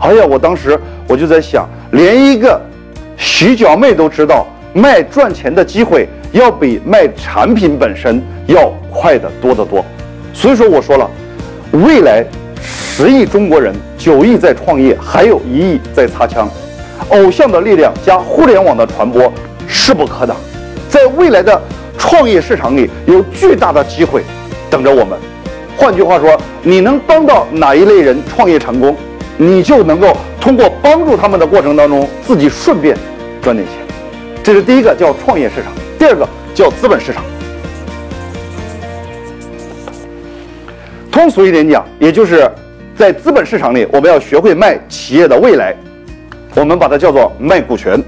哎呀，我当时我就在想，连一个洗脚妹都知道，卖赚钱的机会要比卖产品本身要快得多得多。所以说，我说了，未来十亿中国人，九亿在创业，还有一亿在擦枪。偶像的力量加互联网的传播势不可挡，在未来的创业市场里有巨大的机会等着我们。换句话说，你能帮到哪一类人创业成功，你就能够通过帮助他们的过程当中，自己顺便赚点钱。这是第一个叫创业市场，第二个叫资本市场。通俗一点讲，也就是在资本市场里，我们要学会卖企业的未来，我们把它叫做卖股权。